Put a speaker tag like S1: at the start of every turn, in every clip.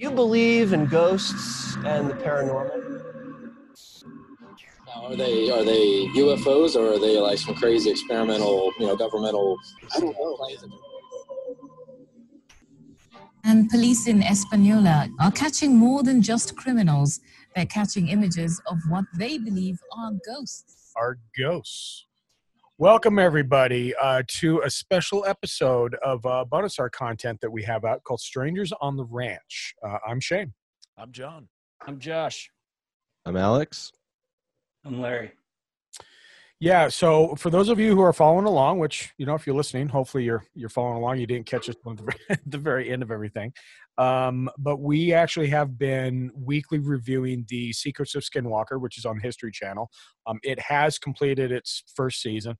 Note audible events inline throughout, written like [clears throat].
S1: You believe in ghosts and the paranormal?
S2: Now, are they are they UFOs or are they like some crazy experimental, you know, governmental? I don't know.
S3: And police in Española are catching more than just criminals. They're catching images of what they believe are ghosts.
S4: Are ghosts. Welcome, everybody, uh, to a special episode of uh, bonus art content that we have out called Strangers on the Ranch. Uh, I'm Shane.
S5: I'm John.
S6: I'm Josh.
S7: I'm Alex.
S8: I'm Larry.
S4: Yeah, so for those of you who are following along, which you know, if you're listening, hopefully you're you're following along. You didn't catch us at the [laughs] very end of everything, um, but we actually have been weekly reviewing the Secrets of Skinwalker, which is on the History Channel. Um, it has completed its first season.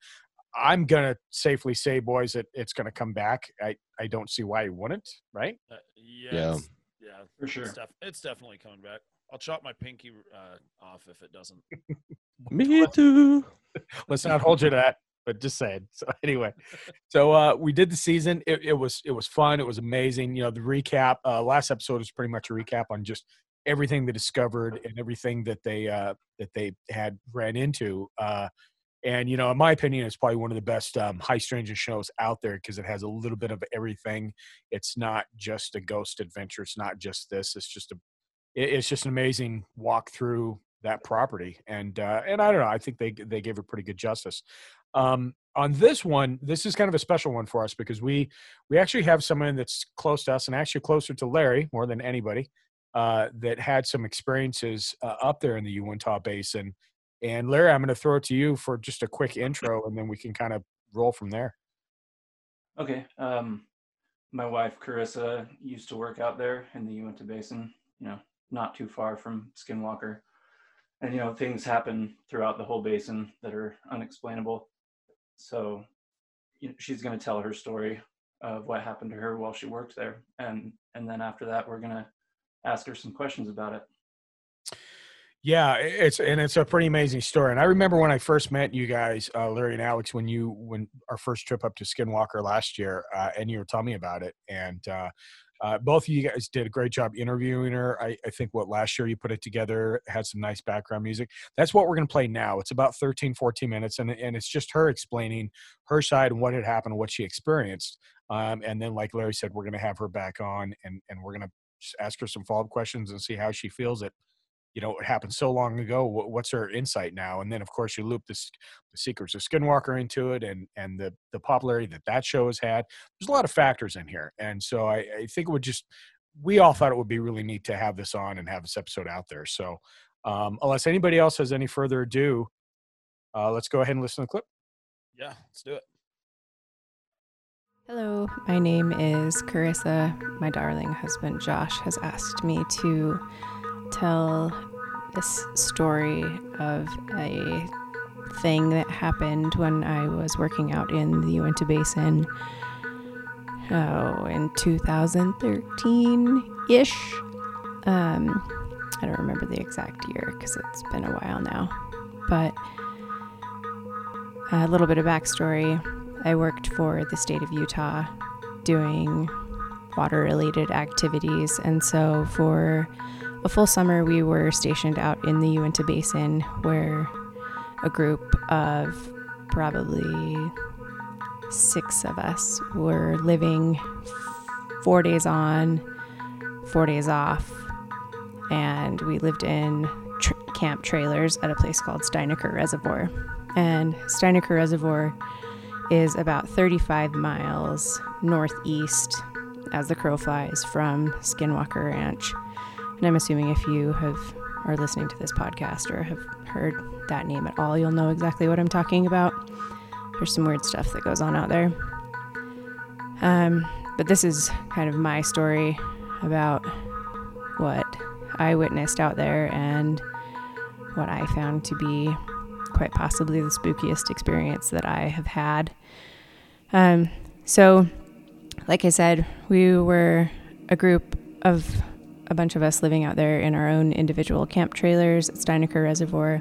S4: I'm gonna safely say, boys, that it's gonna come back. I I don't see why it wouldn't. Right?
S5: Uh, yeah,
S7: Yeah.
S5: It's, yeah,
S8: For sure.
S5: It's, def- it's definitely coming back. I'll chop my pinky uh, off if it doesn't. [laughs]
S7: Me too. [laughs]
S4: let's not hold you to that but just saying so [laughs] anyway. [laughs] So uh we did the season it, it was it was fun it was amazing you know the recap uh last episode was pretty much a recap on just everything they discovered and everything that they uh that they had ran into uh and you know in my opinion it's probably one of the best um high stranger shows out there because it has a little bit of everything. It's not just a ghost adventure it's not just this it's just a it- it's just an amazing walk through that property and uh and i don't know i think they they gave it pretty good justice um on this one this is kind of a special one for us because we we actually have someone that's close to us and actually closer to larry more than anybody uh that had some experiences uh, up there in the uintah basin and larry i'm going to throw it to you for just a quick [laughs] intro and then we can kind of roll from there
S8: Okay. Um, my wife Carissa used to work out there in the Uinta Basin. You know, not too far from Skinwalker, and you know things happen throughout the whole basin that are unexplainable. So, you know, she's going to tell her story of what happened to her while she worked there, and and then after that, we're going to ask her some questions about it.
S4: Yeah, it's and it's a pretty amazing story. And I remember when I first met you guys, uh, Larry and Alex, when you when our first trip up to Skinwalker last year, uh, and you were telling me about it. And uh, uh, both of you guys did a great job interviewing her. I, I think what last year you put it together had some nice background music. That's what we're going to play now. It's about 13, 14 minutes, and and it's just her explaining her side and what had happened, what she experienced. Um, and then, like Larry said, we're going to have her back on, and and we're going to ask her some follow up questions and see how she feels it you know, it happened so long ago. What's her insight now? And then, of course, you loop this, the secrets of Skinwalker into it, and and the the popularity that that show has had. There's a lot of factors in here, and so I, I think it would just. We all thought it would be really neat to have this on and have this episode out there. So, um, unless anybody else has any further ado, uh, let's go ahead and listen to the clip.
S5: Yeah, let's do it.
S9: Hello, my name is Carissa. My darling husband Josh has asked me to tell this story of a thing that happened when I was working out in the Uinta Basin. Oh, in 2013 ish. Um, I don't remember the exact year because it's been a while now. But a little bit of backstory I worked for the state of Utah doing water related activities. And so for a full summer, we were stationed out in the Uinta Basin where a group of probably six of us were living four days on, four days off. And we lived in tr- camp trailers at a place called Steinaker Reservoir. And Steinaker Reservoir is about 35 miles northeast as the crow flies from Skinwalker Ranch. And I'm assuming if you have are listening to this podcast or have heard that name at all, you'll know exactly what I'm talking about. There's some weird stuff that goes on out there. Um, but this is kind of my story about what I witnessed out there and what I found to be quite possibly the spookiest experience that I have had. Um, so, like I said, we were a group of a bunch of us living out there in our own individual camp trailers at Steinaker Reservoir.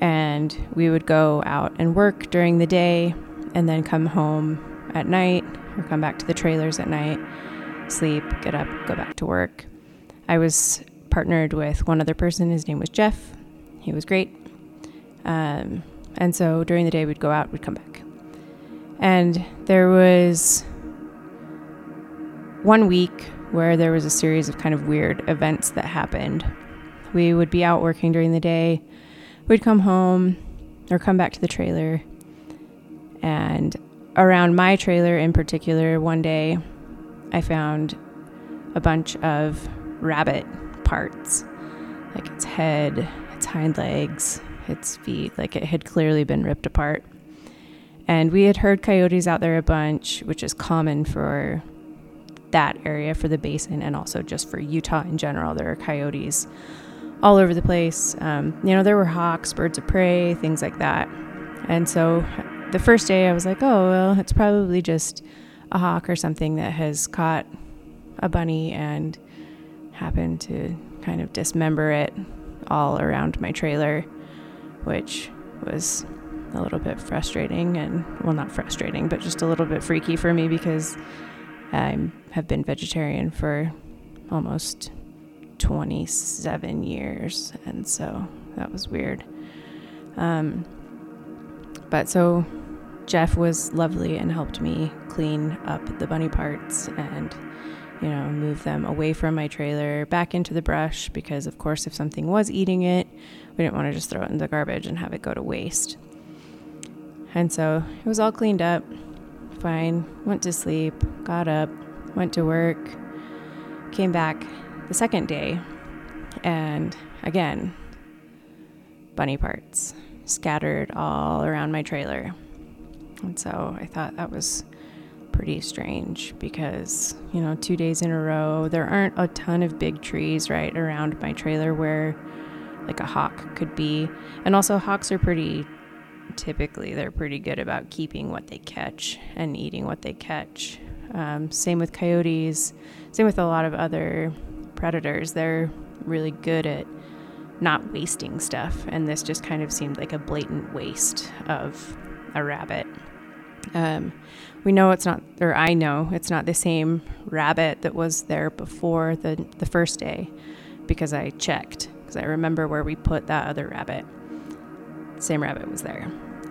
S9: And we would go out and work during the day and then come home at night or come back to the trailers at night, sleep, get up, go back to work. I was partnered with one other person. His name was Jeff. He was great. Um, and so during the day, we'd go out, we'd come back. And there was one week where there was a series of kind of weird events that happened. We would be out working during the day, we'd come home or come back to the trailer. And around my trailer in particular, one day I found a bunch of rabbit parts like its head, its hind legs, its feet. Like it had clearly been ripped apart. And we had heard coyotes out there a bunch, which is common for that area for the basin and also just for Utah in general. There are coyotes all over the place. Um, you know, there were hawks, birds of prey, things like that. And so the first day I was like, oh, well, it's probably just a hawk or something that has caught a bunny and happened to kind of dismember it all around my trailer, which was a little bit frustrating and, well, not frustrating, but just a little bit freaky for me because I have been vegetarian for almost 27 years. And so that was weird. Um, but so Jeff was lovely and helped me clean up the bunny parts and you know, move them away from my trailer back into the brush because, of course, if something was eating it, we didn't want to just throw it in the garbage and have it go to waste. And so it was all cleaned up, fine, went to sleep, got up, went to work, came back the second day, and again, bunny parts scattered all around my trailer. And so I thought that was pretty strange because, you know, two days in a row, there aren't a ton of big trees right around my trailer where like a hawk could be. And also, hawks are pretty typically, they're pretty good about keeping what they catch and eating what they catch. Um, same with coyotes, same with a lot of other predators. They're really good at not wasting stuff. And this just kind of seemed like a blatant waste of a rabbit. Um, we know it's not, or I know it's not the same rabbit that was there before the, the first day because I checked, because I remember where we put that other rabbit. Same rabbit was there.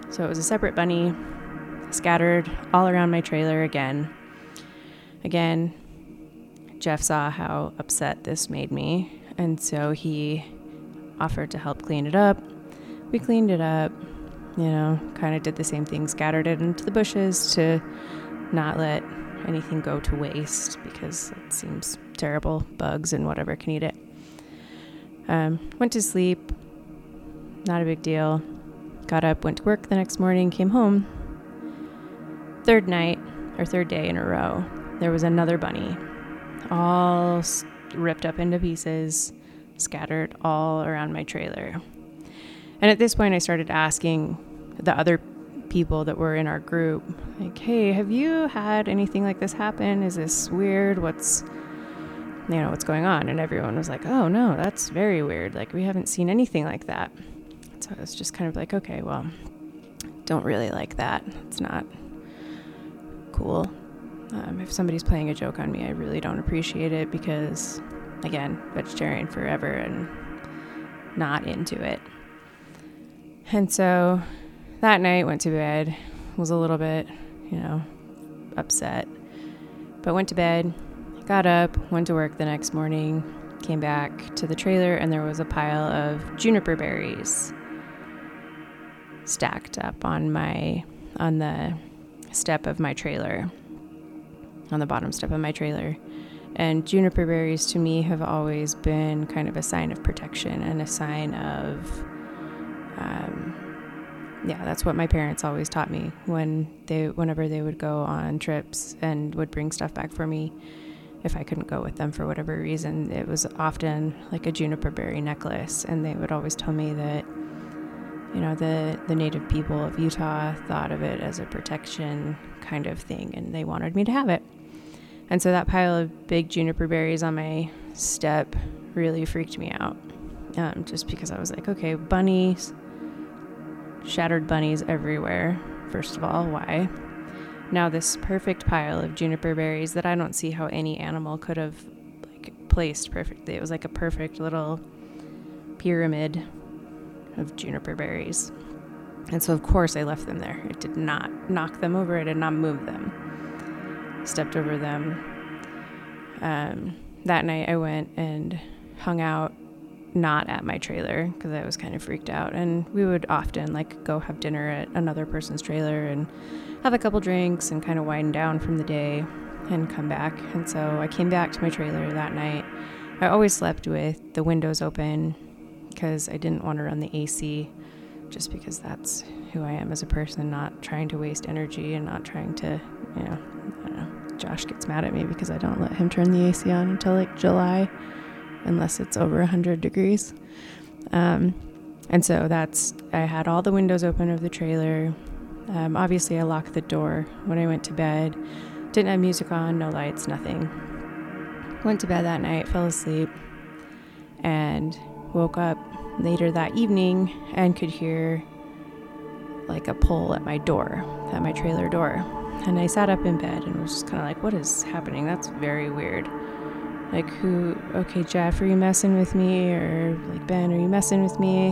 S9: So it was a separate bunny scattered all around my trailer again. Again, Jeff saw how upset this made me, and so he offered to help clean it up. We cleaned it up, you know, kind of did the same thing, scattered it into the bushes to not let anything go to waste because it seems terrible. Bugs and whatever can eat it. Um, went to sleep, not a big deal. Got up, went to work the next morning, came home. Third night, or third day in a row, there was another bunny, all ripped up into pieces, scattered all around my trailer. And at this point, I started asking the other people that were in our group, like, hey, have you had anything like this happen? Is this weird? What's, you know, what's going on? And everyone was like, oh, no, that's very weird. Like, we haven't seen anything like that. So I was just kind of like, okay, well, don't really like that. It's not cool. Um, if somebody's playing a joke on me, I really don't appreciate it because, again, vegetarian forever and not into it. And so that night went to bed, was a little bit, you know, upset, but went to bed, got up, went to work the next morning, came back to the trailer, and there was a pile of juniper berries stacked up on my on the step of my trailer on the bottom step of my trailer and juniper berries to me have always been kind of a sign of protection and a sign of um, yeah, that's what my parents always taught me when they whenever they would go on trips and would bring stuff back for me if I couldn't go with them for whatever reason. It was often like a juniper berry necklace and they would always tell me that you know the the native people of Utah thought of it as a protection kind of thing and they wanted me to have it. And so that pile of big juniper berries on my step really freaked me out. Um, just because I was like, okay, bunnies, shattered bunnies everywhere. First of all, why? Now this perfect pile of juniper berries that I don't see how any animal could have like placed perfectly. It was like a perfect little pyramid of juniper berries. And so, of course, I left them there. It did not knock them over, I did not move them. Stepped over them. Um, that night, I went and hung out not at my trailer because I was kind of freaked out. And we would often like go have dinner at another person's trailer and have a couple drinks and kind of wind down from the day and come back. And so I came back to my trailer that night. I always slept with the windows open because I didn't want to run the AC just because that's who I am as a person, not trying to waste energy and not trying to, you know, know. Josh gets mad at me because I don't let him turn the AC on until like July unless it's over 100 degrees. Um, and so that's, I had all the windows open of the trailer. Um, obviously, I locked the door when I went to bed. Didn't have music on, no lights, nothing. Went to bed that night, fell asleep, and woke up later that evening and could hear like a pull at my door, at my trailer door. And I sat up in bed and was just kind of like, what is happening? That's very weird. Like, who, okay, Jeff, are you messing with me? Or like, Ben, are you messing with me?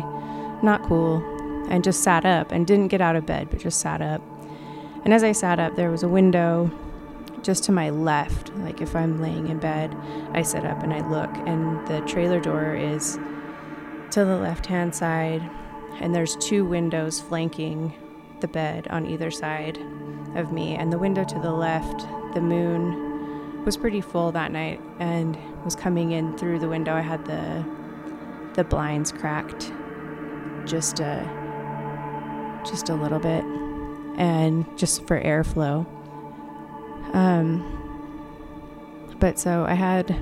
S9: Not cool. And just sat up and didn't get out of bed, but just sat up. And as I sat up, there was a window just to my left. Like, if I'm laying in bed, I sit up and I look, and the trailer door is to the left hand side, and there's two windows flanking the bed on either side of me. And the window to the left, the moon was pretty full that night and was coming in through the window. I had the the blinds cracked just a just a little bit and just for airflow. Um but so I had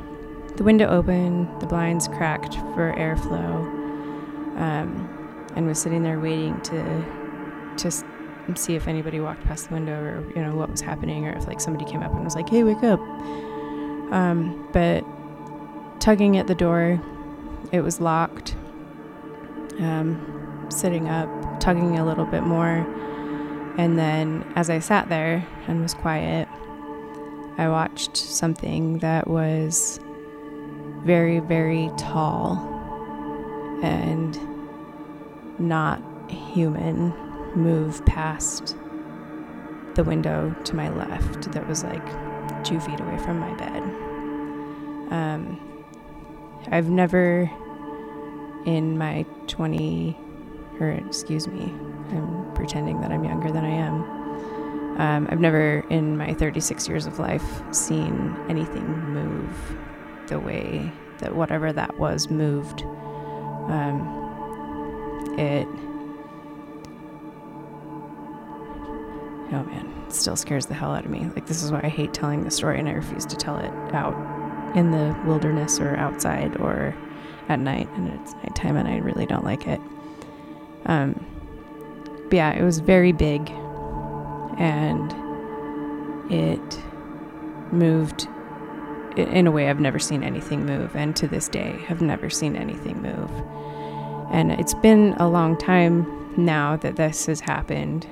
S9: the window open, the blinds cracked for airflow, um, and was sitting there waiting to to see if anybody walked past the window or you know what was happening or if like somebody came up and was like hey wake up. Um, but tugging at the door it was locked. Um, sitting up tugging a little bit more. And then as i sat there and was quiet i watched something that was very very tall and not human move past the window to my left that was like two feet away from my bed. Um, I've never, in my 20, or excuse me, I'm pretending that I'm younger than I am. Um, I've never, in my 36 years of life, seen anything move the way that whatever that was moved. Um, it oh man, it still scares the hell out of me. Like, this is why I hate telling the story and I refuse to tell it out in the wilderness or outside or at night. And it's nighttime and I really don't like it. Um, but yeah, it was very big and it moved in a way I've never seen anything move. And to this day, have never seen anything move. And it's been a long time now that this has happened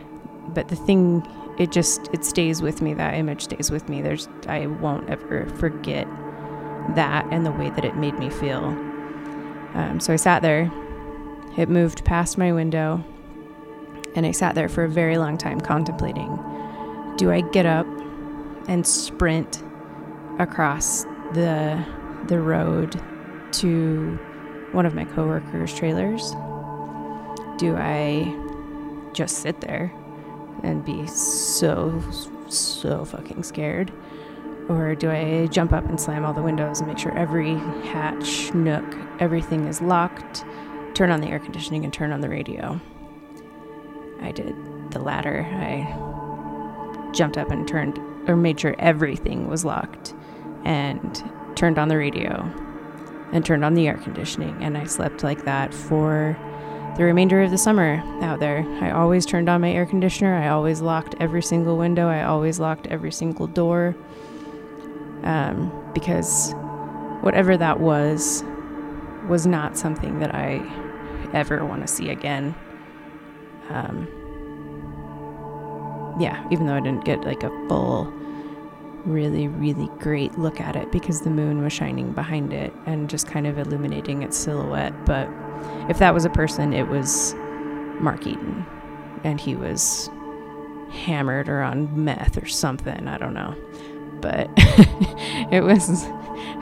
S9: but the thing it just it stays with me that image stays with me. There's i won't ever forget that and the way that it made me feel. Um, so i sat there. It moved past my window and i sat there for a very long time contemplating do i get up and sprint across the the road to one of my coworkers trailers? Do i just sit there and be so, so fucking scared? Or do I jump up and slam all the windows and make sure every hatch, nook, everything is locked, turn on the air conditioning, and turn on the radio? I did the latter. I jumped up and turned, or made sure everything was locked, and turned on the radio, and turned on the air conditioning, and I slept like that for the remainder of the summer out there. I always turned on my air conditioner. I always locked every single window. I always locked every single door. Um, because whatever that was, was not something that I ever want to see again. Um, yeah, even though I didn't get like a full really, really great look at it because the moon was shining behind it and just kind of illuminating its silhouette. But if that was a person, it was Mark Eaton. And he was hammered or on meth or something. I don't know. But [laughs] it was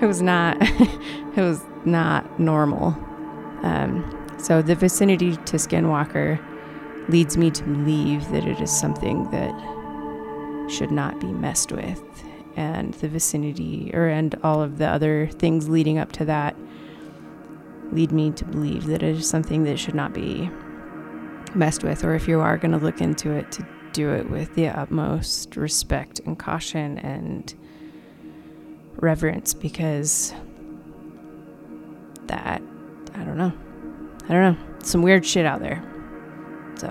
S9: it was not [laughs] it was not normal. Um, so the vicinity to Skinwalker leads me to believe that it is something that should not be messed with and the vicinity or and all of the other things leading up to that lead me to believe that it is something that should not be messed with or if you are going to look into it to do it with the utmost respect and caution and reverence because that I don't know. I don't know. Some weird shit out there. So,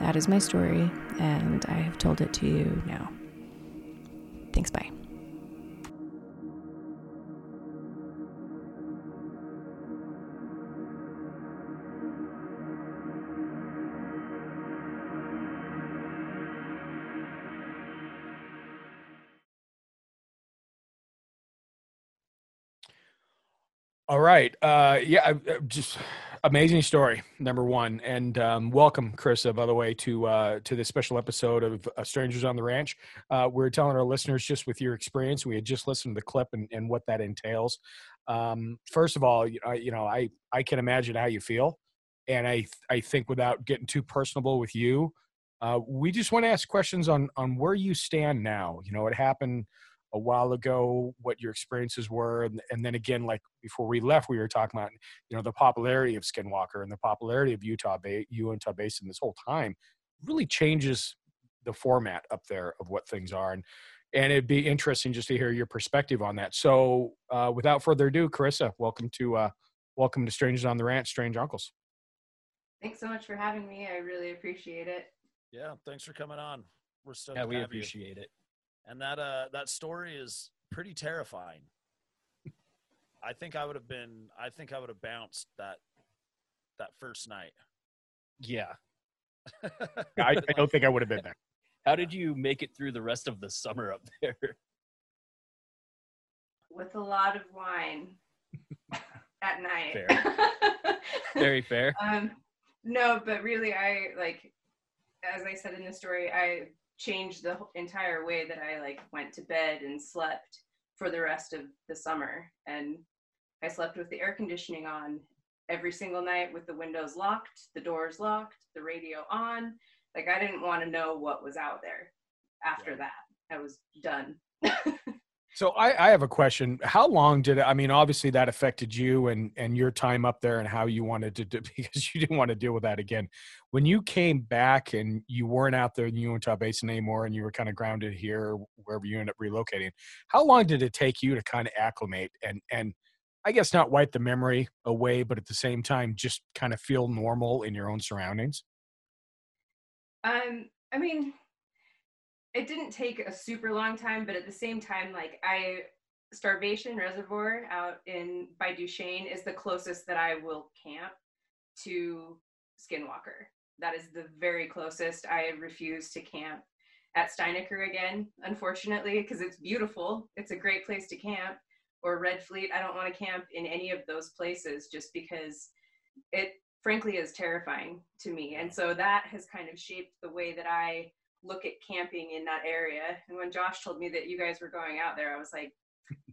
S9: that is my story and I have told it to you now. Thanks, bye.
S4: All right. Uh, yeah, I- I- just amazing story. Number one, and um, welcome, Carissa. By the way, to uh, to this special episode of uh, Strangers on the Ranch. Uh, we're telling our listeners just with your experience. We had just listened to the clip and, and what that entails. Um, first of all, you know, you know, I I can imagine how you feel, and I I think without getting too personable with you, uh, we just want to ask questions on on where you stand now. You know, it happened a while ago what your experiences were and, and then again like before we left we were talking about you know the popularity of skinwalker and the popularity of utah bay utah basin this whole time really changes the format up there of what things are and and it'd be interesting just to hear your perspective on that so uh, without further ado carissa welcome to uh, welcome to strangers on the ranch strange uncles
S6: Thanks so much for having me. I really appreciate it.
S5: Yeah, thanks for coming on. We're stoked
S1: Yeah, we
S5: have
S1: appreciate it.
S5: You. And that uh that story is pretty terrifying. I think I would have been I think I would have bounced that that first night.
S1: Yeah. [laughs]
S4: I, I don't think i would have been there
S1: How did you make it through the rest of the summer up there?
S6: With a lot of wine [laughs] at night.
S1: Fair. [laughs] Very fair.
S6: um, no, but really, I like, as I said in the story, I changed the entire way that I like went to bed and slept for the rest of the summer. And I slept with the air conditioning on every single night with the windows locked, the doors locked, the radio on. Like I didn't want to know what was out there after that. I was done. [laughs]
S4: So I, I have a question. How long did? I mean, obviously that affected you and and your time up there and how you wanted to do [laughs] because you didn't want to deal with that again. When you came back and you weren't out there in the Utah Basin anymore and you were kind of grounded here wherever you ended up relocating, how long did it take you to kind of acclimate and and I guess not wipe the memory away, but at the same time just kind of feel normal in your own surroundings?
S6: Um, I mean, it didn't take a super long time, but at the same time, like I Starvation Reservoir out in by Duchesne is the closest that I will camp to Skinwalker. That is the very closest. I refuse to camp at Steinaker again, unfortunately, because it's beautiful. It's a great place to camp. Or Red Fleet. I don't want to camp in any of those places just because it frankly is terrifying to me. And so that has kind of shaped the way that I look at camping in that area. And when Josh told me that you guys were going out there, I was like,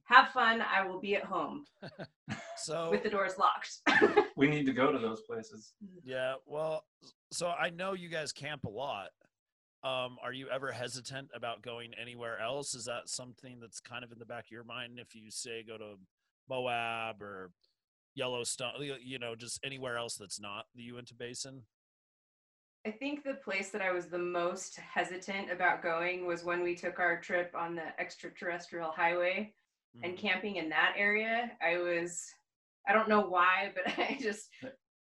S6: have fun. I will be at home [laughs]
S5: So
S6: with the doors locked. [laughs]
S8: We need to go to those places.
S5: Yeah, well, so I know you guys camp a lot. Um, are you ever hesitant about going anywhere else? Is that something that's kind of in the back of your mind if you say go to Moab or Yellowstone, you know, just anywhere else that's not the Uinta Basin?
S6: I think the place that I was the most hesitant about going was when we took our trip on the extraterrestrial highway and
S5: Mm.
S6: camping in that area. I was, I don't know why, [laughs] but I just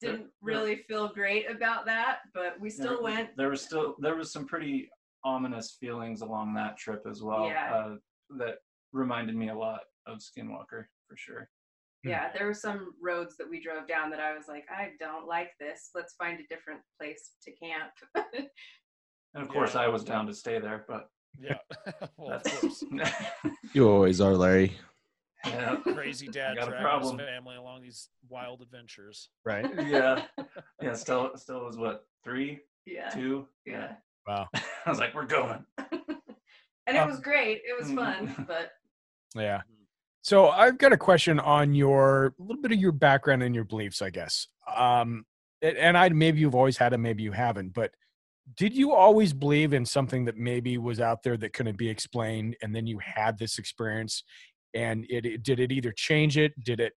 S6: didn't really feel great about that. But we still
S8: there,
S6: went.
S8: There was still there was some pretty ominous feelings along that trip as well.
S6: Yeah.
S8: Uh, that reminded me a lot of Skinwalker for sure.
S6: Yeah, there were some roads that we drove down that I was like, I don't like this. Let's find a different place to camp.
S8: And of course,
S5: Yeah.
S8: I was down to stay there, but
S5: Yeah. [laughs] well, of
S8: That's-
S5: course. [laughs]
S7: You always are, Larry.
S8: yeah,
S5: Crazy dad
S8: got a
S5: dragging his
S8: problem.
S5: family along these wild adventures.
S4: Right. [laughs]
S8: yeah, yeah. Still, still was what three,
S6: Yeah.
S8: two.
S6: Yeah.
S4: Wow.
S8: I was like, we're going.
S6: and it
S4: Um,
S6: was great. It was
S8: mm.
S6: fun, but
S4: Yeah. So I've got a question on your a little bit of your background and your beliefs, I guess. Um, and- I maybe you've always had them, maybe you haven't, but did you always believe in something that maybe was out there that couldn't be explained, and then you had this experience, and it, it did it either change it? Did it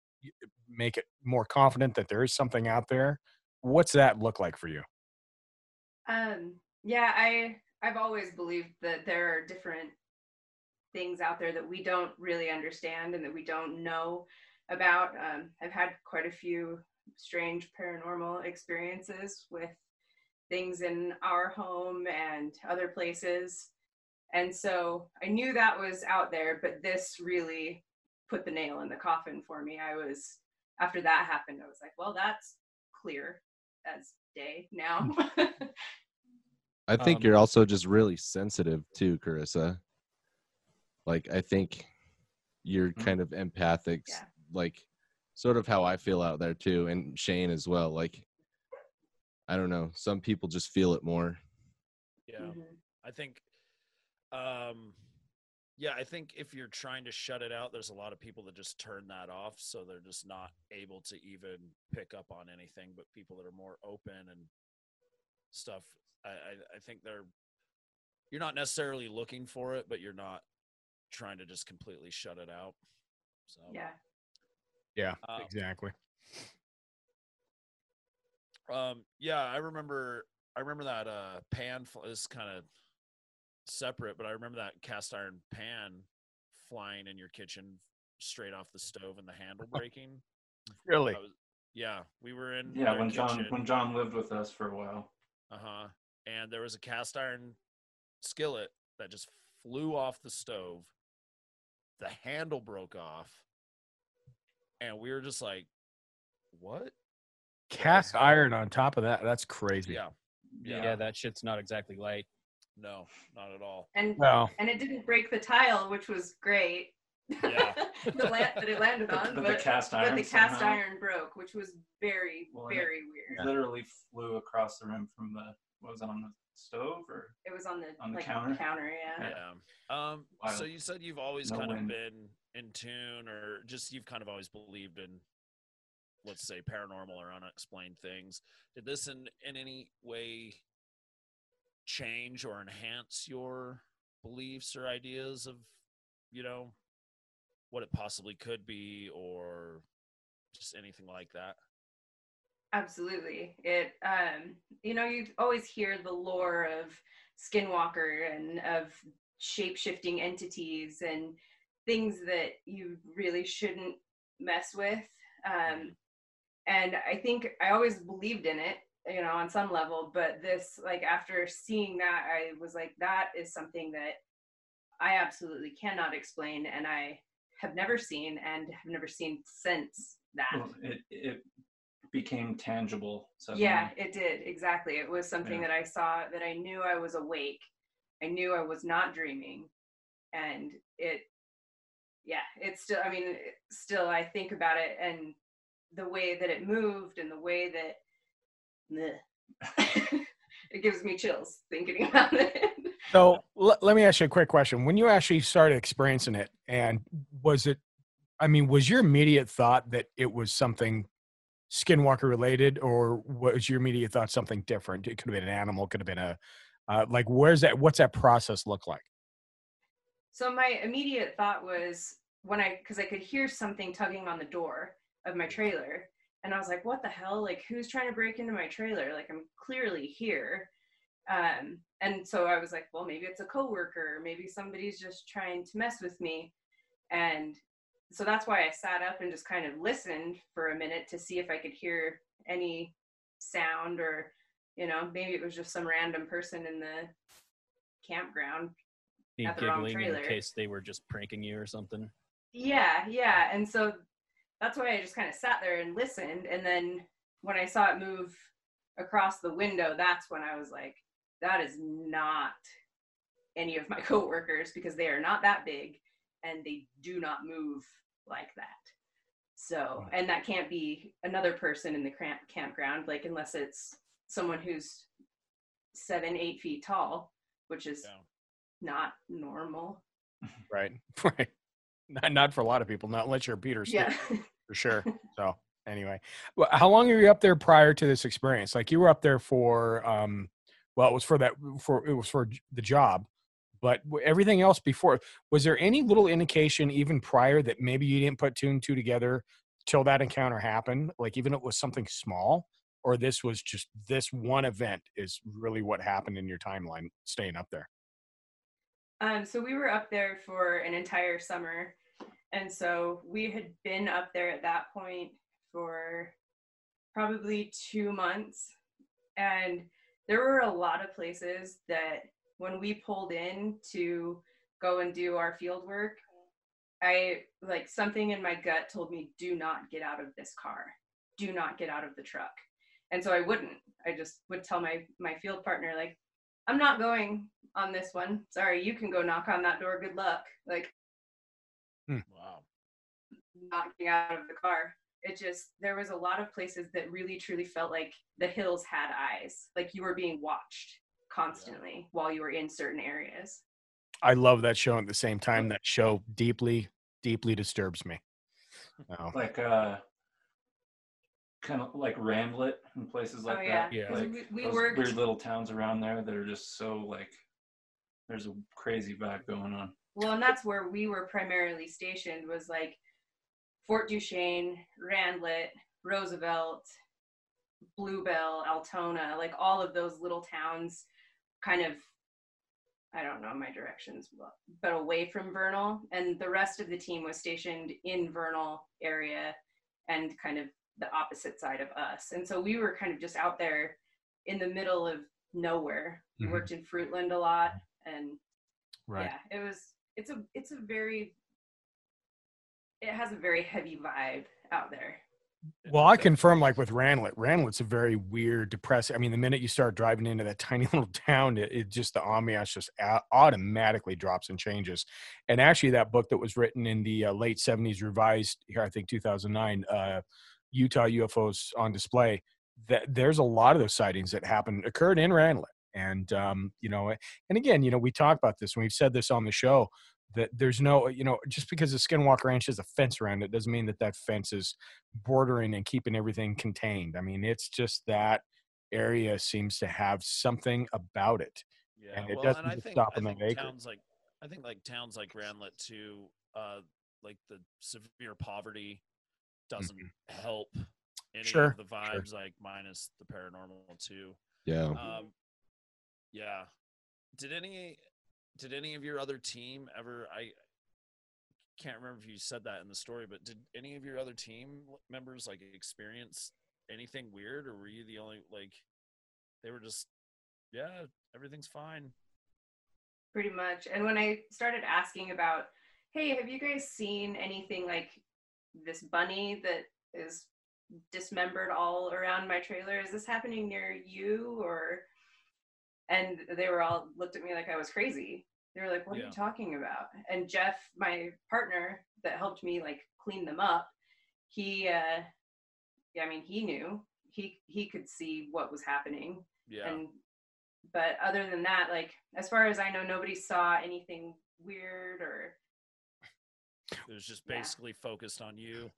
S4: make it more confident that there is something out there? What's that look like for you?
S6: um yeah, I I've always believed that there are different things out there that we don't really understand and that we don't know about. Um, I've had quite a few strange paranormal experiences with things in our home and other places. And so I knew that was out there, but this really put the nail in the coffin for me. I was, after that happened, I was like, well, that's clear as day now. [laughs]
S7: I think
S10: Um,
S7: you're also just really sensitive too, Carissa. Like I think you're
S8: Mhm.
S7: kind of empathic,
S6: Yeah.
S7: like sort of how I feel out there too, and Shane as well. Like I don't know, some people just feel it more.
S5: Yeah.
S6: Mhm.
S5: I think um yeah, I think if you're trying to shut it out, there's a lot of people that just turn that off, so they're just not able to even pick up on anything. But people that are more open and stuff, I, I, I think they're you're not necessarily looking for it, but you're not trying to just completely shut it out. So
S6: yeah.
S4: Yeah,
S5: Uh,
S4: exactly.
S5: Um, yeah, I remember. I remember that uh, pan fl- is kind of separate, but I remember that cast iron pan flying in your kitchen straight off the stove and the handle [laughs] breaking.
S4: Really?
S5: Was- yeah, we were in
S8: Yeah,
S5: their
S8: when John when John lived with us for a while.
S5: uh huh, and there was a cast iron skillet that just flew off the stove. The handle broke off, and we were just like, "What?"
S4: Cast iron on top of that. That's crazy.
S5: Yeah,
S10: Yeah.
S5: yeah,
S10: that shit's not exactly light.
S5: no, not at all.
S6: And
S4: No.
S6: and it didn't break the tile, which was great.
S5: Yeah. [laughs]
S6: the land that it landed
S8: But,
S6: on,
S8: but
S6: but,
S8: the cast
S6: but
S8: iron
S6: the cast
S8: somehow
S6: iron broke, which was very
S8: Well,
S6: very weird.
S8: literally flew across the room from the what was it on the stove or
S6: It was on the
S8: On the
S6: like
S8: counter?
S6: counter, yeah.
S5: Yeah. Um. So you said you've always
S8: No
S5: kind
S8: wind.
S5: of been in tune, or just you've kind of always believed in, let's say, paranormal or unexplained things. Did this in in any way change or enhance your beliefs or ideas of, you know, what it possibly could be, or just anything like that?
S6: Absolutely. It um you know, you always hear the lore of skinwalker and of shape-shifting entities and things that you really shouldn't mess with. Um and I think I always believed in it, you know, on some level, but this like after seeing that I was like that is something that I absolutely cannot explain and I have never seen and have never seen since that.
S8: well, it it became tangible. Suddenly.
S6: Yeah, it did. Exactly. It was something
S8: Yeah.
S6: that I saw that I knew I was awake. I knew I was not dreaming. And it, yeah, it's still, I mean, still, I think about it and the way that it moved and the way that, [laughs] it gives me chills thinking [laughs] about it.
S4: So l- let me ask you a quick question. When you actually started experiencing it, and was it, I mean, was your immediate thought that it was something skinwalker related, or was your immediate thought something different? It could have been an animal, could have been a, uh, like, where's that, what's that process look like?
S6: So my immediate thought was when I, because I could hear something tugging on the door of my trailer, and I was like, "What the hell? Like, who's trying to break into my trailer? Like, I'm clearly here." Um, and so I was like, "Well, maybe it's a coworker. Maybe somebody's just trying to mess with me." And so that's why I sat up and just kind of listened for a minute to see if I could hear any sound or, you know, maybe it was just some random person in the campground
S10: Me
S6: At the wrong
S10: giggling in case they were just pranking you or something.
S6: Yeah, yeah. And so that's why I just kind of sat there and listened. And then when I saw it move across the window, that's when I was like, that is not any of my [laughs] coworkers because they are not that big and they do not move like that. So, and that can't be another person in the camp campground, like unless it's someone who's seven, eight feet tall, which is not normal. [laughs]
S4: Right. [laughs] Right. Not, not for a lot of people, not unless you're Peter
S6: Yeah.
S4: for sure. [laughs] So anyway, well, how long were you up there prior to this experience? Like you were up there for, um, well, it was for that, for, it was for the job, but everything else before, was there any little indication even prior that maybe you didn't put two and two together till that encounter happened? Like even if it was something small or this was just this one event is really what happened in your timeline staying up there?
S6: Um, so we were up there for an entire summer. And so we had been up there at that point for probably two months. And there were a lot of places that when we pulled in to go and do our field work, I like something in my gut told me, do not get out of this car. Do not get out of the truck. And so I wouldn't. I just would tell my my field partner, like, I'm not going on this one. Sorry, you can go knock on that door. Good luck. Like, hmm.
S5: Wow.
S6: not getting out of the car. It just, there was a lot of places that really truly felt like the hills had eyes, like you were being watched constantly while you were in certain areas.
S4: I love that show. At the same time, that show deeply, deeply disturbs me. Oh,
S8: Like uh kind of like Randlett and places like
S6: Oh, yeah.
S8: that.
S10: Yeah.
S6: 'Cause
S8: Like
S6: we, we worked,
S8: weird little towns around there that are just so like there's a crazy vibe going on.
S6: well, and that's where we were primarily stationed was like Fort Duchesne, Randlett, Roosevelt, Bluebell, Altonah, like all of those little towns kind of I don't know my directions, but- away from Vernal. And the rest of the team was stationed in Vernal area and kind of the opposite side of us. And so we were kind of just out there in the middle of nowhere. We
S4: Mhm.
S6: worked in Fruitland a lot and
S4: right.
S6: yeah, it was it's a it's a very it has a very heavy vibe out there.
S4: Well, I confirm, like with Randlett, Randlett's a very weird, depressing. I mean, the minute you start driving into that [laughs] tiny little town, it, it just the ambiance just a- automatically drops and changes. And actually, that book that was written in the uh, late '70s, revised here, I think 2009, uh, Utah UFOs on display. That there's a lot of those sightings that happened occurred in Randlett, and um, you know, and again, you know, we talk about this, and we've said this on the show that there's no, you know, just because the Skinwalker Ranch has a fence around it doesn't mean that that fence is bordering and keeping everything contained. I mean, it's just that area seems to have something about it.
S5: Yeah,
S4: And it
S5: well,
S4: doesn't
S5: and think,
S4: stop
S5: I
S4: in that acre.
S5: towns like I think like towns like Randlett too, uh, like the severe poverty doesn't help any
S4: Mm-hmm. Sure,
S5: of the vibes, like minus the paranormal too.
S7: Yeah.
S5: Um, yeah. Did any did any of your other team ever? I can't remember if you said that in the story, but did any of your other team members like experience anything weird, or were you the only like they were just yeah everything's fine?
S6: pretty much. And when I started asking about, hey, have you guys seen anything like this bunny that is dismembered all around my trailer? Is this happening near you or? And they were all looked at me like I was crazy. They were like, "What are you talking about?" And Jeff, my partner that helped me like clean them up, he, uh, yeah, I mean, he knew he he could see what was happening
S5: Yeah.
S6: and but other than that like as far as i know nobody saw anything weird or
S5: It was just
S6: Yeah.
S5: basically focused on you.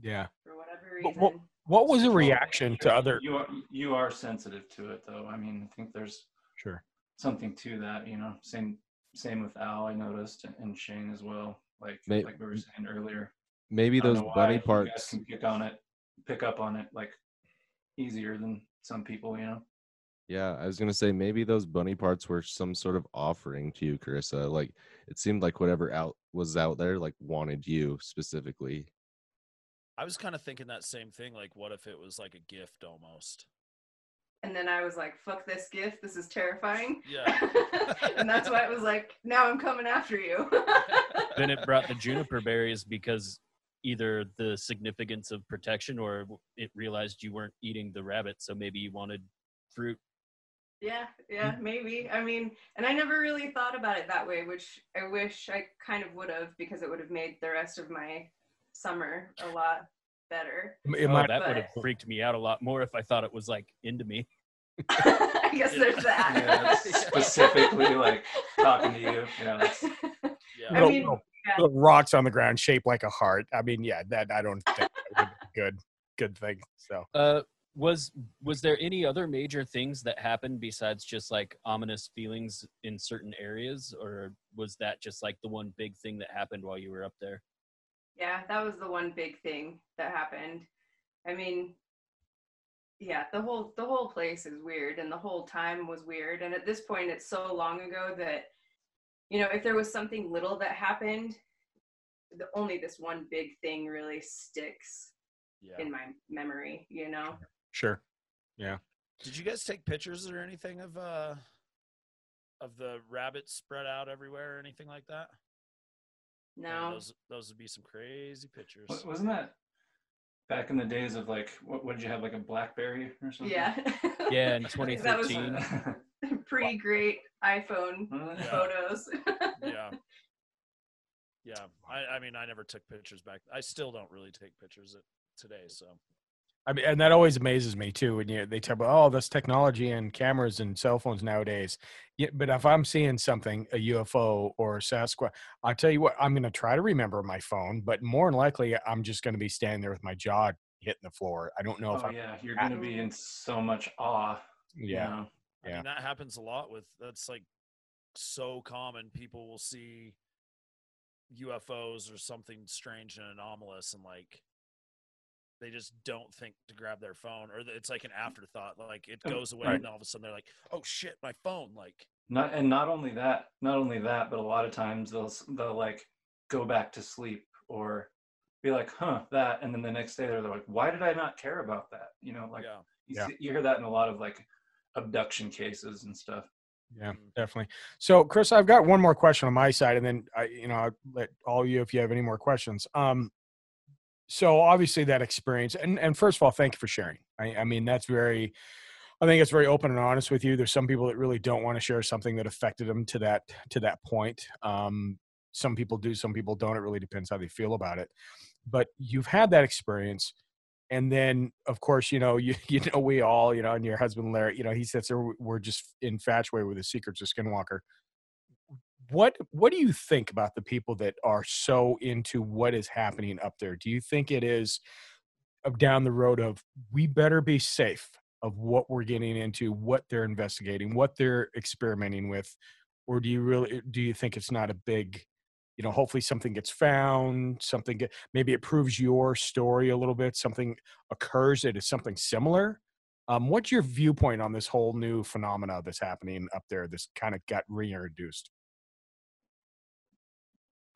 S4: Yeah.
S6: for whatever
S4: But
S6: reason
S4: what, what was the reaction to other?
S8: you are you are sensitive to it though. I mean, I think there's
S4: Sure.
S8: something to that, you know. Same same with Al, I noticed, and, and Shane as well. Like
S7: May-
S8: like we were saying earlier.
S7: Maybe those
S8: know why
S7: bunny
S8: you guys
S7: parts.
S8: can pick on it, pick up on it like easier than some people, you know.
S7: Yeah, I was gonna say maybe those bunny parts were some sort of offering to you, Carissa. Like it seemed like whatever out was out there, like wanted you specifically.
S5: I was kind of thinking that same thing. Like, what if it was like a gift almost?
S6: and then i was like fuck this gift this is terrifying
S5: Yeah. [laughs]
S6: and that's why it was like now i'm coming after you
S10: then it brought the [laughs] juniper berries because either the significance of protection or it realized you weren't eating the rabbit, so maybe you wanted fruit.
S6: Yeah, yeah, maybe. I mean, and I never really thought about it that way, which I wish I kind of would have because it would have made the rest of my summer a lot better.
S4: It
S10: oh,
S4: might-
S10: that would have freaked me out a lot more if I thought it was like into me. [laughs]
S6: I guess there's that. [laughs]
S8: Yeah, specifically like talking to you. You know, it's, [laughs]
S5: Yeah.
S6: I
S4: little,
S6: mean,
S4: little-
S6: yeah.
S4: little rocks on the ground shaped like a heart. I mean, yeah, that I don't think would be good good thing. So
S10: Uh, was was there any other major things that happened besides just like ominous feelings in certain areas, or was that just like the one big thing that happened while you were up there?
S6: Yeah, that was the one big thing that happened. I mean, yeah, the whole the whole place is weird and the whole time was weird and at this point it's so long ago that you know, if there was something little that happened, the only this one big thing really sticks
S5: Yeah.
S6: in my memory, you know.
S4: sure, yeah.
S5: Did you guys take pictures or anything of uh of the rabbits spread out everywhere or anything like that? Man,
S6: No.
S5: those those would be some crazy pictures.
S8: wa- wasn't that back in the days of like what, what did you have like a BlackBerry or something?
S6: Yeah.
S10: Yeah, in [laughs]
S6: That was
S10: 2013. [laughs]
S6: Pre great iPhone
S8: Yeah.
S6: photos. [laughs]
S5: yeah. Yeah. I, I mean I never took pictures back. I still don't really take pictures today, so
S4: I mean, and that always amazes me too. When you they talk about oh, this technology and cameras and cell phones nowadays. Yeah, but if I'm seeing something, a UFO or a Sasquatch, I tell you what, I'm going to try to remember my phone, but more than likely, I'm just going to be standing there with my jaw hitting the floor. I don't know if
S8: Oh
S4: I'm.
S8: yeah, you're gonna be in so much awe. you
S4: Yeah.
S5: I
S4: Yeah.
S5: mean that happens a lot with that's like so common. People will see UFOs or something strange and anomalous and like they just don't think to grab their phone or it's like an afterthought like it
S8: Oh,
S5: goes away
S4: right.
S5: and all of a sudden they're like oh shit my phone like
S8: Not and not only that, not only that, but a lot of times they'll they'll like go back to sleep or be like, huh, that, and then the next day they're like, why did I not care about that? You know, like
S5: yeah
S8: you,
S4: Yeah.
S8: see, you hear that in a lot of like abduction cases and stuff.
S4: Yeah,
S5: Mhm.
S4: definitely. So, Chris, I've got one more question on my side, and then I, you know, I'll let all you if you have any more questions. Um, so obviously that experience, and and first of all, thank you for sharing. I, I mean, that's very, I think it's very open and honest with you. There's some people that really don't want to share something that affected them to that to that point. Um, some people do, some people don't. It really depends how they feel about it. But you've had that experience and then of course you know [laughs] you you know we all you know and your husband larry you know he sits there we're just infatuated with the secrets of skinwalker what what do you think about the people that are so into what is happening up there? Do you think it is down the road of we better be safe of what we're getting into what they're investigating what they're experimenting with or do you really do you think it's not a big you know hopefully something gets found something get, maybe it proves your story a little bit something occurs that is something similar? Um, what's your viewpoint on this whole new phenomena that's happening up there this kind of got reintroduced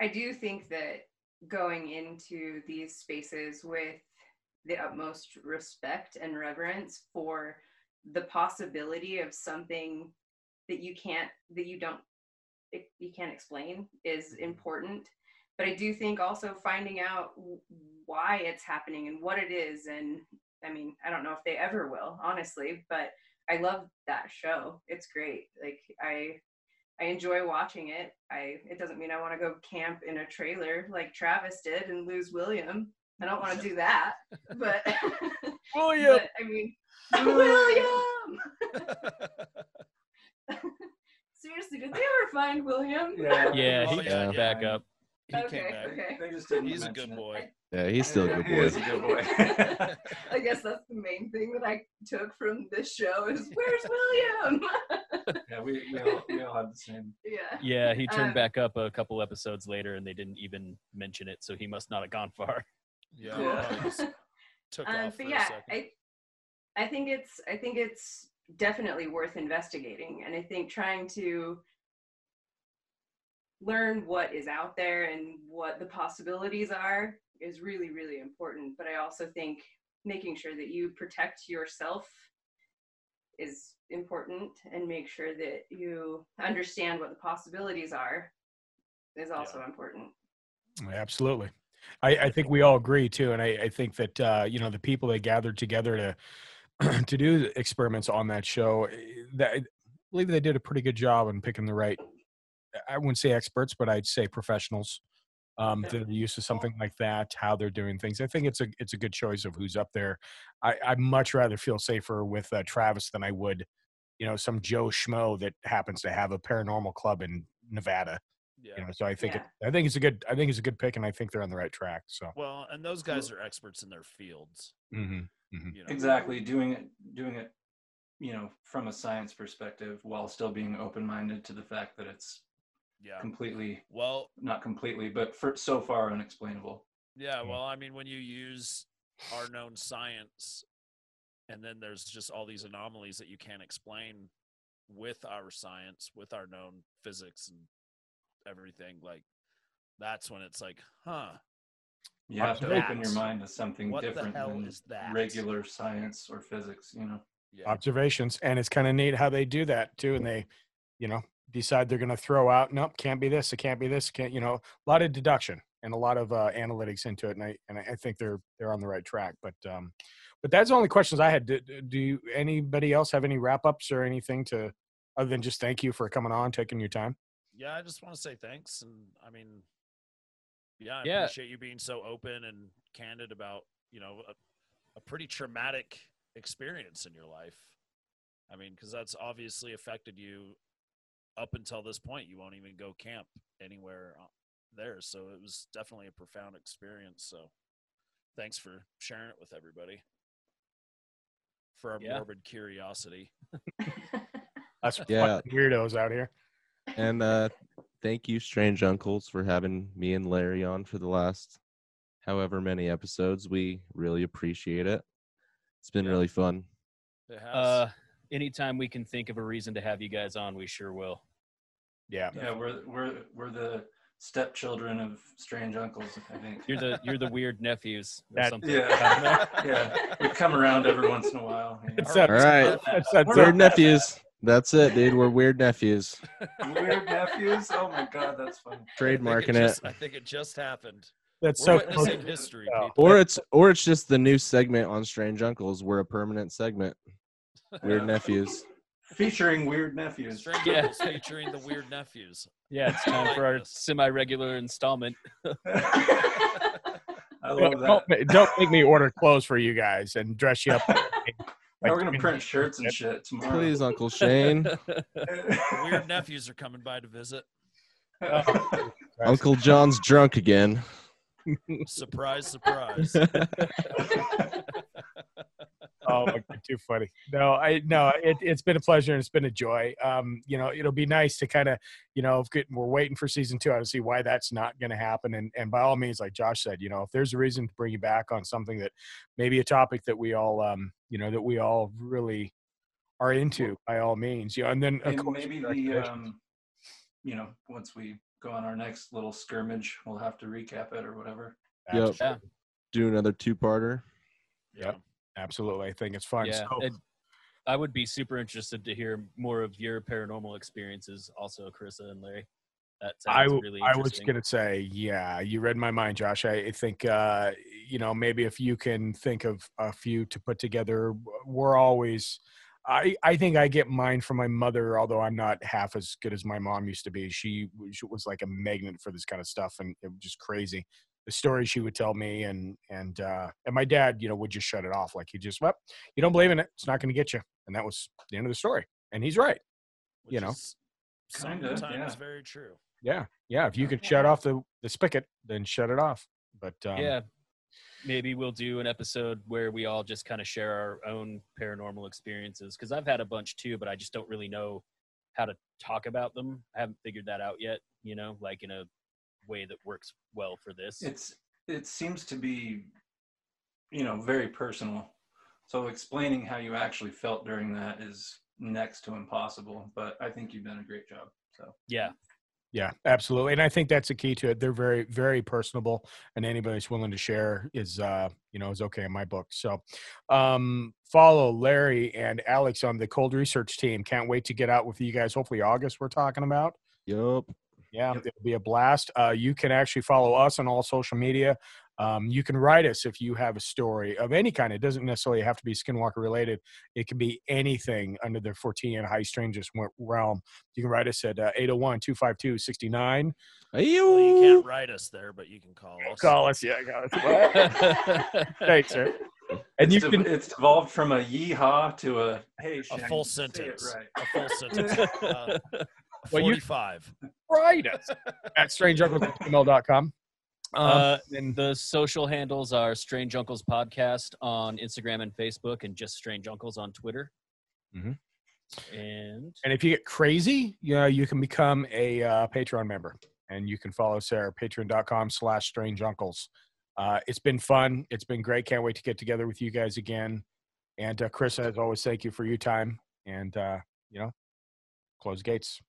S6: I do think that going into these spaces with the utmost respect and reverence for the possibility of something that you can't that you don't you can't explain is mm-hmm. important. But i do think also finding out why it's happening and what it is and i mean i don't know if they ever will honestly but i love that show. It's great. Like i i enjoy watching it. I it doesn't mean i want to go camp in a trailer like travis did and lose william. I don't want to do that but [laughs]
S4: william!
S6: but, i mean [laughs] william! [laughs] Seriously did they ever find william?
S8: Yeah,
S10: Yeah, he
S5: yeah,
S10: came
S5: yeah.
S10: back up.
S5: He
S6: okay
S5: came back
S6: okay
S8: They just didn't
S5: he's a good boy
S7: Yeah, he's still a good boy.
S8: is a good boy. [laughs]
S6: I guess that's the main thing that I took from this show is where's William? [laughs]
S8: yeah, we, we all we all had the same.
S6: yeah.
S10: Yeah, he turned
S6: Um,
S10: back up a couple episodes later, and they didn't even mention it, so he must not have gone far.
S5: yeah, [laughs]
S6: Cool.
S5: took
S6: Um,
S5: off for
S6: but
S5: a
S6: yeah,
S5: second
S6: I I think it's I think it's definitely worth investigating, and I think trying to learn what is out there and what the possibilities are is really really important. But I also think making sure that you protect yourself is important, and make sure that you understand what the possibilities are is also important.
S4: Absolutely. I, I think we all agree too, and I, I think that uh, you know the people that gathered together to [clears throat] to do experiments on that show. eh, That believe they did a pretty good job in picking the right. I wouldn't say experts, but I'd say professionals um, that are used to something like that, how they're doing things. I think it's a it's a good choice of who's up there. I I'd much rather feel safer with uh, Travis than I would, you know, some Joe Schmo that happens to have a paranormal club in Nevada.
S5: Yeah.
S4: You know, so I think
S6: Yeah.
S4: it, I think it's a good I think it's a good pick, and I think they're on the right track. So
S5: Well, and those guys are experts in their fields.
S4: mhm.
S5: You know?
S8: Exactly. Doing it doing it, you know, from a science perspective while still being open minded to the fact that it's
S5: Yeah.
S8: completely
S5: Well,
S8: not completely, but for so far unexplainable.
S5: Yeah,
S4: Mm.
S5: well, I mean, when you use our known science, and then there's just all these anomalies that you can't explain with our science, with our known physics and everything, like that's when it's like, huh,
S8: You have to
S5: That.
S8: open your mind to something
S5: What the
S8: different
S5: hell
S8: than
S5: is that?
S8: regular science or physics, you know.
S5: yeah,
S4: observations and it's kind of neat how they do that too and they you know decide they're going to throw out nope can't be this it can't be this can't you know a lot of deduction and a lot of uh, analytics into it and i and i think they're they're on the right track but um but that's the only questions i had do, do you, anybody else have any wrap ups or anything to other than just thank you for coming on taking your time
S5: yeah. I just want to say thanks, and I mean, yeah, I
S10: Yeah.
S5: appreciate you being so open and candid about you know a, a pretty traumatic experience in your life. I mean, because that's obviously affected you up until this point. You won't even go camp anywhere uh, there, so it was definitely a profound experience. So, thanks for sharing it with everybody. For our
S10: Yeah.
S5: morbid curiosity. [laughs]
S4: us
S7: Yeah.
S4: weirdos out here
S7: And uh thank you, Strange Uncles, for having me and Larry on for the last however many episodes. We really appreciate it. It's been
S5: Yeah.
S7: really fun.
S5: It has.
S10: Uh, anytime we can think of a reason to have you guys on, we sure will.
S4: yeah
S8: Yeah, we're we're we're the stepchildren of strange uncles, I think.
S10: You're the you're the weird nephews or
S4: That-
S10: something.
S8: Yeah. [laughs] yeah. We come around every once in a while. you know.
S4: It's that-
S7: All right.
S4: that's
S8: We're
S7: Weird
S8: not-
S7: nephews. [laughs] That's it, dude. We're weird nephews.
S8: Weird nephews. Oh my god, that's funny.
S5: I
S7: Trademarking it.
S5: just- I think it just happened.
S4: that's
S5: We're
S4: so
S5: witnessing history.
S4: Yeah.
S7: Or it's or it's just the new segment on Strange Uncles. We're a permanent segment. Weird nephews.
S8: Featuring weird nephews.
S5: Strange
S10: Yeah.
S5: Featuring the weird nephews.
S10: Yeah, it's time for our [laughs] semi-regular installment.
S8: I
S4: Don't,
S8: love that.
S4: don't don't make me order clothes for you guys and dress you up. [laughs]
S8: Now we're gonna print shirts and shit tomorrow.
S7: Please, Uncle Shane.
S5: The [laughs] weird nephews are coming by to visit.
S7: Oh, Uncle John's drunk again.
S5: Surprise, surprise. [laughs]
S4: oh, my God, too funny. No, I no, it, it's been a pleasure and it's been a joy. Um, you know, it'll be nice to kind of, you know, if get, we're waiting for season two. I don't see why that's not going to happen. And and by all means, like Josh said, you know, if there's a reason to bring you back on something that maybe a topic that we all, um, you know, that we all really are into, by all means, you know, and then of
S8: And
S4: course,
S8: maybe
S4: the
S8: the um, you know, once we go on our next little skirmish, we'll have to recap it or whatever.
S7: Yep.
S4: Absolutely.
S7: Do another two-parter.
S4: Yep. Absolutely. I think it's fun.
S10: Yeah,
S4: So-
S10: it- I would be super interested to hear more of your paranormal experiences, also, Carissa and Larry. That sounds
S4: I, w-
S10: really
S4: I was going to say, yeah, you read my mind, Josh. I I think, uh, you know, maybe if you can think of a few to put together, we're always, I, I think I get mine from my mother, although I'm not half as good as my mom used to be. She, was- she was like a magnet for this kind of stuff and it was just crazy. The stories she would tell me and, and, uh, and my dad, you know, would just shut it off. Like he just, well, you don't believe in it. It's not going to get you. And that was the end of the story. And he's right.
S5: Which
S4: You know.
S5: is
S8: Kinda,
S5: sometimes
S8: yeah.
S5: very true.
S4: Yeah. Yeah. If you could shut off the, the spigot, then shut it off. But, um,
S10: yeah, maybe we'll do an episode where we all just kind of share our own paranormal experiences because I've had a bunch too, but I just don't really know how to talk about them. I haven't figured that out yet. You know, like in a way that works well for this.
S8: It's it seems to be, you know, very personal. So explaining how you actually felt during that is next to impossible. But I think you've done a great job. So
S10: yeah,
S4: Yeah, absolutely. And I think that's the key to it. They're very, very personable and anybody that's willing to share is uh, you know, is okay in my book. So um follow Larry and Alex on the cold research team. Can't wait to get out with you guys. Hopefully August we're talking about.
S7: Yup.
S4: Yeah, it'll be a blast. Uh, you can actually follow us on all social media. Um, you can write us if you have a story of any kind. It doesn't necessarily have to be Skinwalker related. It can be anything under the Fortean High strangeness realm. You can write us at uh, 801 252 69.
S5: You can't write us there, but you can call us.
S4: Call us. Yeah, call us. [laughs] Thanks, sir. And you
S8: it's,
S4: can.
S8: it's evolved from a yeehaw to a hey,
S5: A full sentence.
S8: right.
S5: A full [laughs] sentence. Uh,
S4: Well, you-
S5: 45.
S4: write us at strangeuncles.gmail.com. Um,
S10: Uh,
S4: and
S10: the social handles are Strange Uncles Podcast on Instagram and Facebook, and just Strange Uncles on Twitter.
S4: Mhm.
S10: And
S4: And if you get crazy, you know, you can become a uh, Patreon member and you can follow us there, patreon.com slash strange uncles. Uh, it's been fun. It's been great. Can't wait to get together with you guys again. And uh, Chris, as always, thank you for your time and, uh, you know, close gates.